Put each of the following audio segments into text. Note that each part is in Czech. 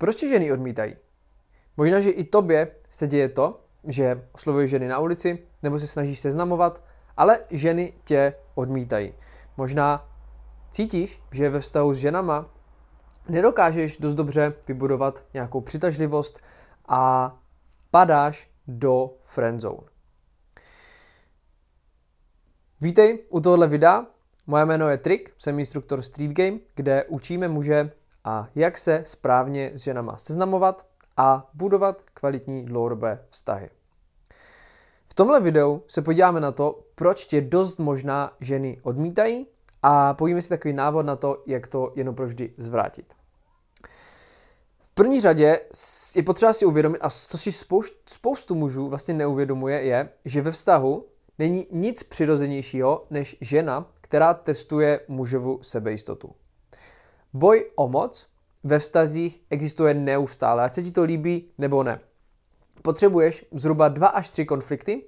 Proč tě ženy odmítají? Možná, že i tobě se děje to, že oslovuješ ženy na ulici, nebo se snažíš seznamovat, ale ženy tě odmítají. Možná cítíš, že ve vztahu s ženama nedokážeš dost dobře vybudovat nějakou přitažlivost a padáš do friendzone. Vítej u tohohle videa. Moje jméno je Trik, jsem instruktor Street Game, kde učíme muže a jak se správně s ženama seznamovat a budovat kvalitní dlouhodobé vztahy. V tomhle videu se podíváme na to, proč tě dost možná ženy odmítají a povíme si takový návod na to, jak to jenom provždy zvrátit. V první řadě je potřeba si uvědomit, a to si spoustu, spoustu mužů vlastně neuvědomuje, je, že ve vztahu není nic přirozenějšího než žena, která testuje mužovu sebejistotu. Boj o moc ve vztazích existuje neustále, ať se ti to líbí nebo ne. Potřebuješ zhruba dva až tři konflikty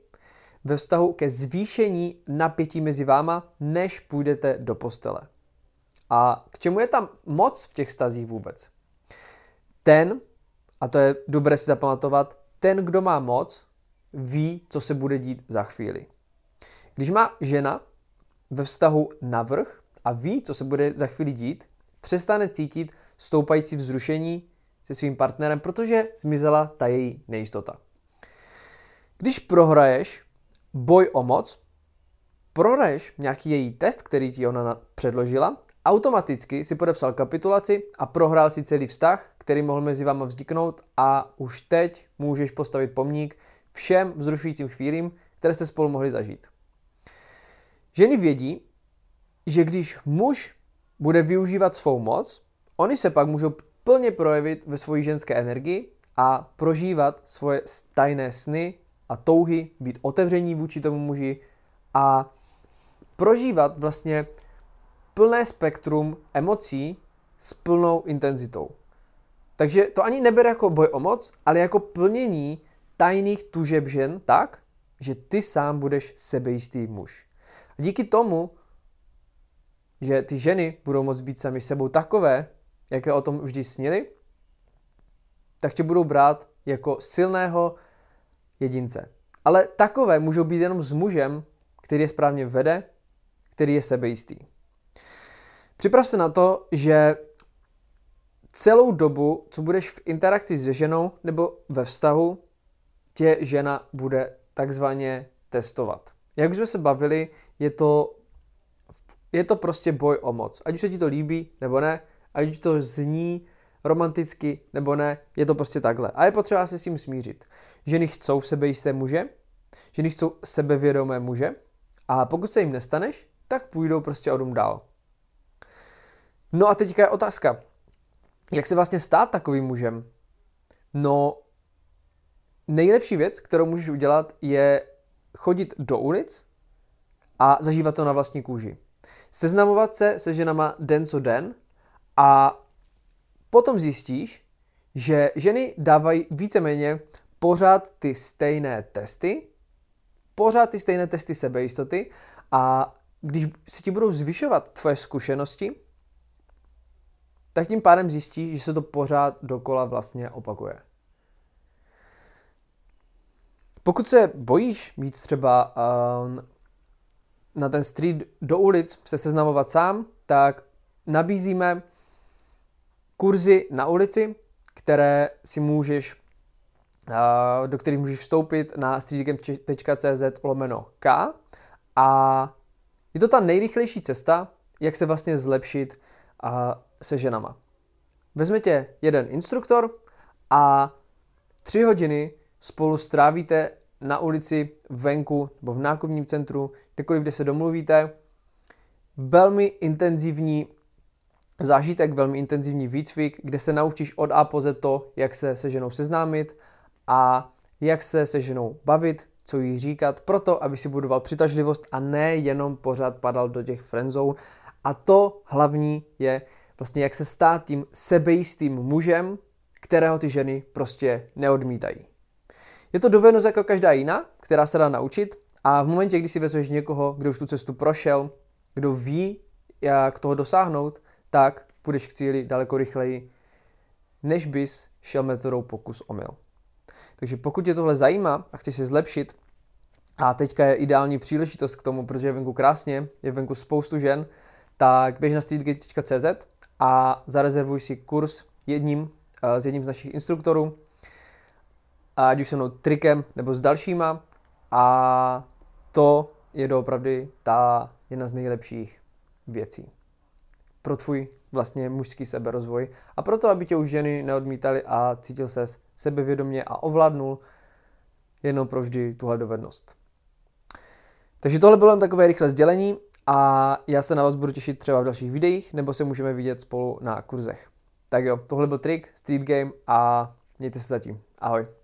ve vztahu ke zvýšení napětí mezi váma, než půjdete do postele. A k čemu je tam moc v těch vztazích vůbec? Ten, a to je dobré si zapamatovat, ten, kdo má moc, ví, co se bude dít za chvíli. Když má žena ve vztahu navrh a ví, co se bude za chvíli dít, přestane cítit stoupající vzrušení se svým partnerem, protože zmizela ta její nejistota. Když prohraješ boj o moc, prohraješ nějaký její test, který ti ona předložila, automaticky si podepsal kapitulaci a prohrál si celý vztah, který mohl mezi váma vzniknout a už teď můžeš postavit pomník všem vzrušujícím chvílím, které jste spolu mohli zažít. Ženy vědí, že když muž bude využívat svou moc, oni se pak můžou plně projevit ve své ženské energii a prožívat svoje tajné sny a touhy, být otevření vůči tomu muži a prožívat vlastně plné spektrum emocí s plnou intenzitou. Takže to ani nebere jako boj o moc, ale jako plnění tajných tužeb žen tak, že ty sám budeš sebejistý muž. A díky tomu, že ty ženy budou moct být sami sebou takové, jaké o tom vždy snili, tak tě budou brát jako silného jedince. Ale takové můžou být jenom s mužem, který je správně vede, který je sebejistý. Připrav se na to, že celou dobu, co budeš v interakci s ženou nebo ve vztahu, tě žena bude takzvaně testovat. Jak už jsme se bavili, je to, je to prostě boj o moc. Ať už se ti to líbí nebo ne, ať už to zní romanticky nebo ne, je to prostě takhle. A je potřeba se s tím smířit. Ženy chcou sebejisté muže, ženy chcou sebevědomé muže a pokud se jim nestaneš, tak půjdou prostě o dům dál. No a teďka je otázka. Jak se vlastně stát takovým mužem? No, nejlepší věc, kterou můžeš udělat, je chodit do ulic a zažívat to na vlastní kůži. Seznamovat se se ženama den co den a potom zjistíš, že ženy dávají víceméně pořád ty stejné testy, pořád ty stejné testy sebejistoty a když se ti budou zvyšovat tvoje zkušenosti, tak tím pádem zjistíš, že se to pořád dokola vlastně opakuje. Pokud se bojíš mít třeba um, na ten street do ulic se seznamovat sám, tak nabízíme kurzy na ulici, které si můžeš, do kterých můžeš vstoupit na streetgame.cz lomeno K a je to ta nejrychlejší cesta, jak se vlastně zlepšit se ženama. Vezměte jeden instruktor a tři hodiny spolu strávíte na ulici, venku nebo v nákupním centru, kdekoliv, kde se domluvíte. Velmi intenzivní zážitek, velmi intenzivní výcvik, kde se naučíš od A po Z to, jak se se ženou seznámit a jak se se ženou bavit, co jí říkat, proto, aby si budoval přitažlivost a ne jenom pořád padal do těch friendzone. A to hlavní je vlastně, jak se stát tím sebejistým mužem, kterého ty ženy prostě neodmítají. Je to dovednost jako každá jiná, která se dá naučit a v momentě, kdy si vezmeš někoho, kdo už tu cestu prošel, kdo ví, jak toho dosáhnout, tak půjdeš k cíli daleko rychleji, než bys šel metodou pokus omyl. Takže pokud tě tohle zajímá a chceš se zlepšit, a teďka je ideální příležitost k tomu, protože je venku krásně, je venku spoustu žen, tak běž na streetgate.cz a zarezervuj si kurz jedním, uh, s jedním z našich instruktorů, ať už se mnou trikem nebo s dalšíma a to je doopravdy ta jedna z nejlepších věcí pro tvůj vlastně mužský seberozvoj a proto, aby tě už ženy neodmítali a cítil ses sebevědomě a ovládnul jednou provždy tuhle dovednost. Takže tohle bylo jen takové rychlé sdělení a já se na vás budu těšit třeba v dalších videích, nebo se můžeme vidět spolu na kurzech. Tak jo, tohle byl trik, Street Game a mějte se zatím. Ahoj.